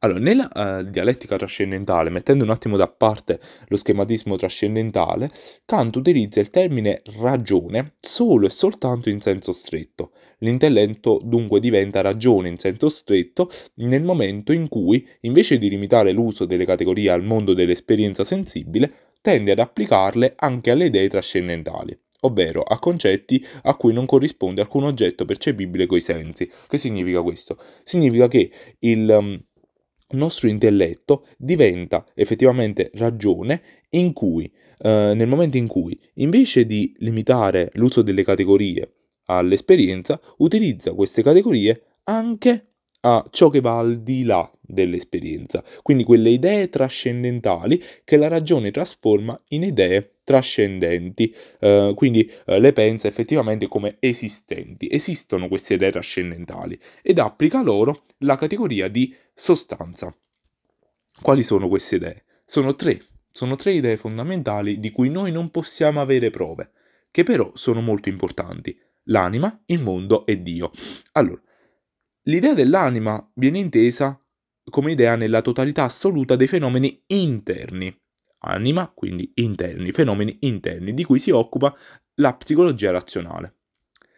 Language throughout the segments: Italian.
Allora, nella uh, dialettica trascendentale, mettendo un attimo da parte lo schematismo trascendentale, Kant utilizza il termine ragione solo e soltanto in senso stretto. L'intelletto dunque diventa ragione in senso stretto nel momento in cui, invece di limitare l'uso delle categorie al mondo dell'esperienza sensibile, tende ad applicarle anche alle idee trascendentali ovvero a concetti a cui non corrisponde alcun oggetto percepibile coi sensi. Che significa questo? Significa che il um, nostro intelletto diventa effettivamente ragione in cui, eh, nel momento in cui, invece di limitare l'uso delle categorie all'esperienza, utilizza queste categorie anche a ciò che va al di là dell'esperienza, quindi quelle idee trascendentali che la ragione trasforma in idee trascendenti, eh, quindi eh, le pensa effettivamente come esistenti. Esistono queste idee trascendentali ed applica loro la categoria di sostanza. Quali sono queste idee? Sono tre, sono tre idee fondamentali di cui noi non possiamo avere prove, che però sono molto importanti. L'anima, il mondo e Dio. Allora, l'idea dell'anima viene intesa come idea nella totalità assoluta dei fenomeni interni. Anima, quindi interni, fenomeni interni, di cui si occupa la psicologia razionale.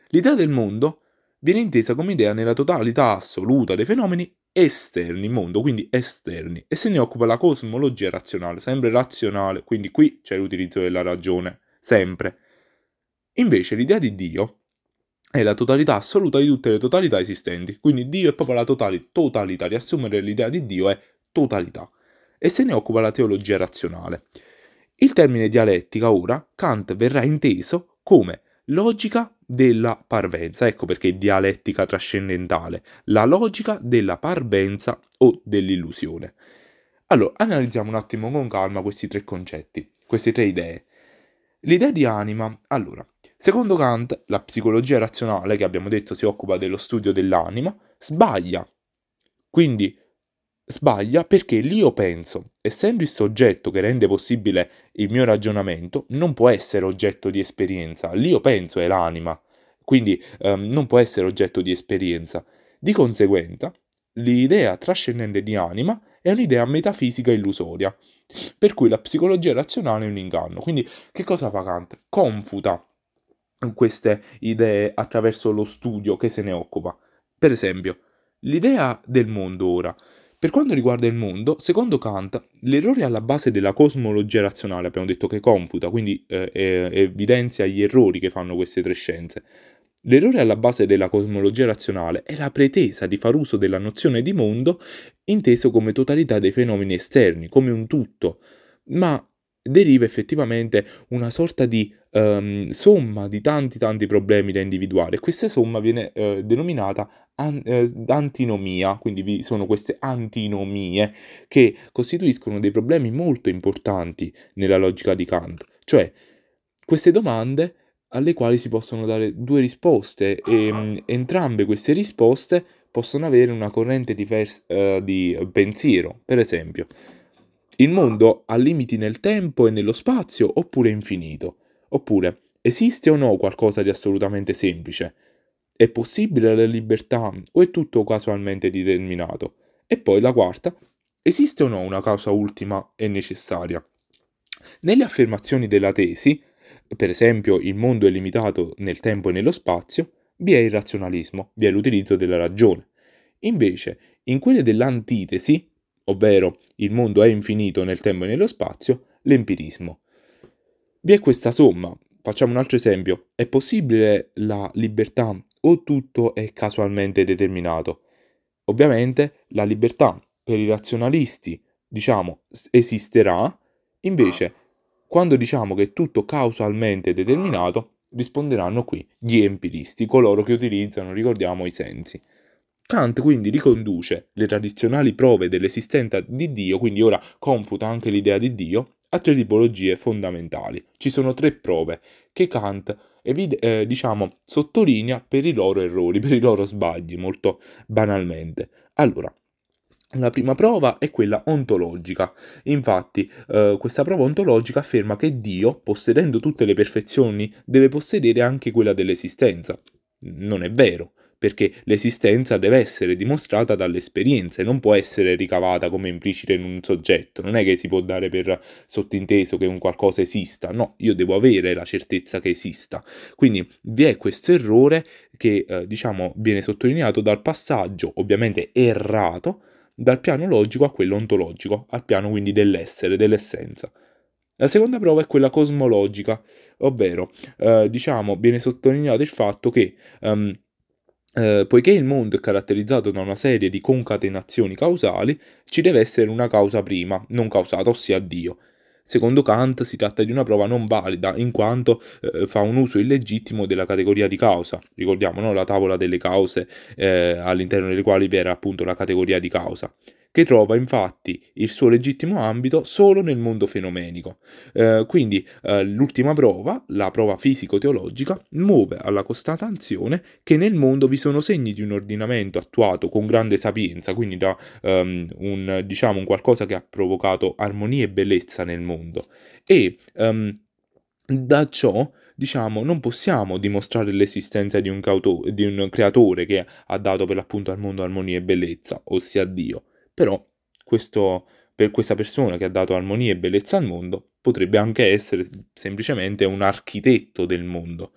L'idea del mondo viene intesa come idea nella totalità assoluta dei fenomeni esterni, mondo, quindi esterni, e se ne occupa la cosmologia razionale, sempre razionale, quindi qui c'è l'utilizzo della ragione, sempre. Invece l'idea di Dio è la totalità assoluta di tutte le totalità esistenti, quindi Dio è proprio la totali- totalità, riassumere l'idea di Dio è totalità, e se ne occupa la teologia razionale. Il termine dialettica ora, Kant verrà inteso come logica della parvenza. Ecco perché dialettica trascendentale, la logica della parvenza o dell'illusione. Allora, analizziamo un attimo con calma questi tre concetti, queste tre idee. L'idea di anima, allora, secondo Kant, la psicologia razionale, che abbiamo detto si occupa dello studio dell'anima, sbaglia. Quindi Sbaglia perché l'io penso, essendo il soggetto che rende possibile il mio ragionamento, non può essere oggetto di esperienza. L'io penso è l'anima, quindi ehm, non può essere oggetto di esperienza. Di conseguenza, l'idea trascendente di anima è un'idea metafisica illusoria, per cui la psicologia razionale è un inganno. Quindi che cosa fa Kant? Confuta queste idee attraverso lo studio che se ne occupa. Per esempio, l'idea del mondo ora per quanto riguarda il mondo, secondo Kant, l'errore alla base della cosmologia razionale, abbiamo detto che confuta, quindi eh, evidenzia gli errori che fanno queste tre scienze. L'errore alla base della cosmologia razionale è la pretesa di far uso della nozione di mondo inteso come totalità dei fenomeni esterni, come un tutto, ma deriva effettivamente una sorta di um, somma di tanti tanti problemi da individuare. Questa somma viene uh, denominata an- eh, antinomia, quindi vi sono queste antinomie che costituiscono dei problemi molto importanti nella logica di Kant, cioè queste domande alle quali si possono dare due risposte e um, entrambe queste risposte possono avere una corrente diversa uh, di pensiero, per esempio. Il mondo ha limiti nel tempo e nello spazio oppure è infinito? Oppure esiste o no qualcosa di assolutamente semplice? È possibile la libertà o è tutto casualmente determinato? E poi la quarta, esiste o no una causa ultima e necessaria? Nelle affermazioni della tesi, per esempio il mondo è limitato nel tempo e nello spazio, vi è il razionalismo, vi è l'utilizzo della ragione. Invece, in quelle dell'antitesi, ovvero il mondo è infinito nel tempo e nello spazio, l'empirismo. Vi è questa somma. Facciamo un altro esempio. È possibile la libertà o tutto è casualmente determinato? Ovviamente la libertà per i razionalisti, diciamo, esisterà, invece quando diciamo che è tutto causalmente determinato, risponderanno qui gli empiristi, coloro che utilizzano, ricordiamo, i sensi. Kant quindi riconduce le tradizionali prove dell'esistenza di Dio, quindi ora confuta anche l'idea di Dio, a tre tipologie fondamentali. Ci sono tre prove che Kant evide- eh, diciamo, sottolinea per i loro errori, per i loro sbagli, molto banalmente. Allora, la prima prova è quella ontologica. Infatti, eh, questa prova ontologica afferma che Dio, possedendo tutte le perfezioni, deve possedere anche quella dell'esistenza. Non è vero perché l'esistenza deve essere dimostrata dall'esperienza e non può essere ricavata come implicita in un soggetto, non è che si può dare per sottinteso che un qualcosa esista, no, io devo avere la certezza che esista. Quindi vi è questo errore che eh, diciamo viene sottolineato dal passaggio ovviamente errato dal piano logico a quello ontologico, al piano quindi dell'essere, dell'essenza. La seconda prova è quella cosmologica, ovvero eh, diciamo viene sottolineato il fatto che um, eh, poiché il mondo è caratterizzato da una serie di concatenazioni causali, ci deve essere una causa prima, non causata, ossia Dio. Secondo Kant si tratta di una prova non valida in quanto eh, fa un uso illegittimo della categoria di causa. Ricordiamo no? la tavola delle cause eh, all'interno delle quali vi era appunto la categoria di causa che trova infatti il suo legittimo ambito solo nel mondo fenomenico. Eh, quindi eh, l'ultima prova, la prova fisico-teologica, muove alla constatazione che nel mondo vi sono segni di un ordinamento attuato con grande sapienza, quindi da um, un, diciamo, un qualcosa che ha provocato armonia e bellezza nel mondo. E um, da ciò diciamo, non possiamo dimostrare l'esistenza di un, cauto- di un, creatore che ha dato per l'appunto al mondo armonia e bellezza, ossia Dio. Però questo, per questa persona che ha dato armonia e bellezza al mondo potrebbe anche essere semplicemente un architetto del mondo,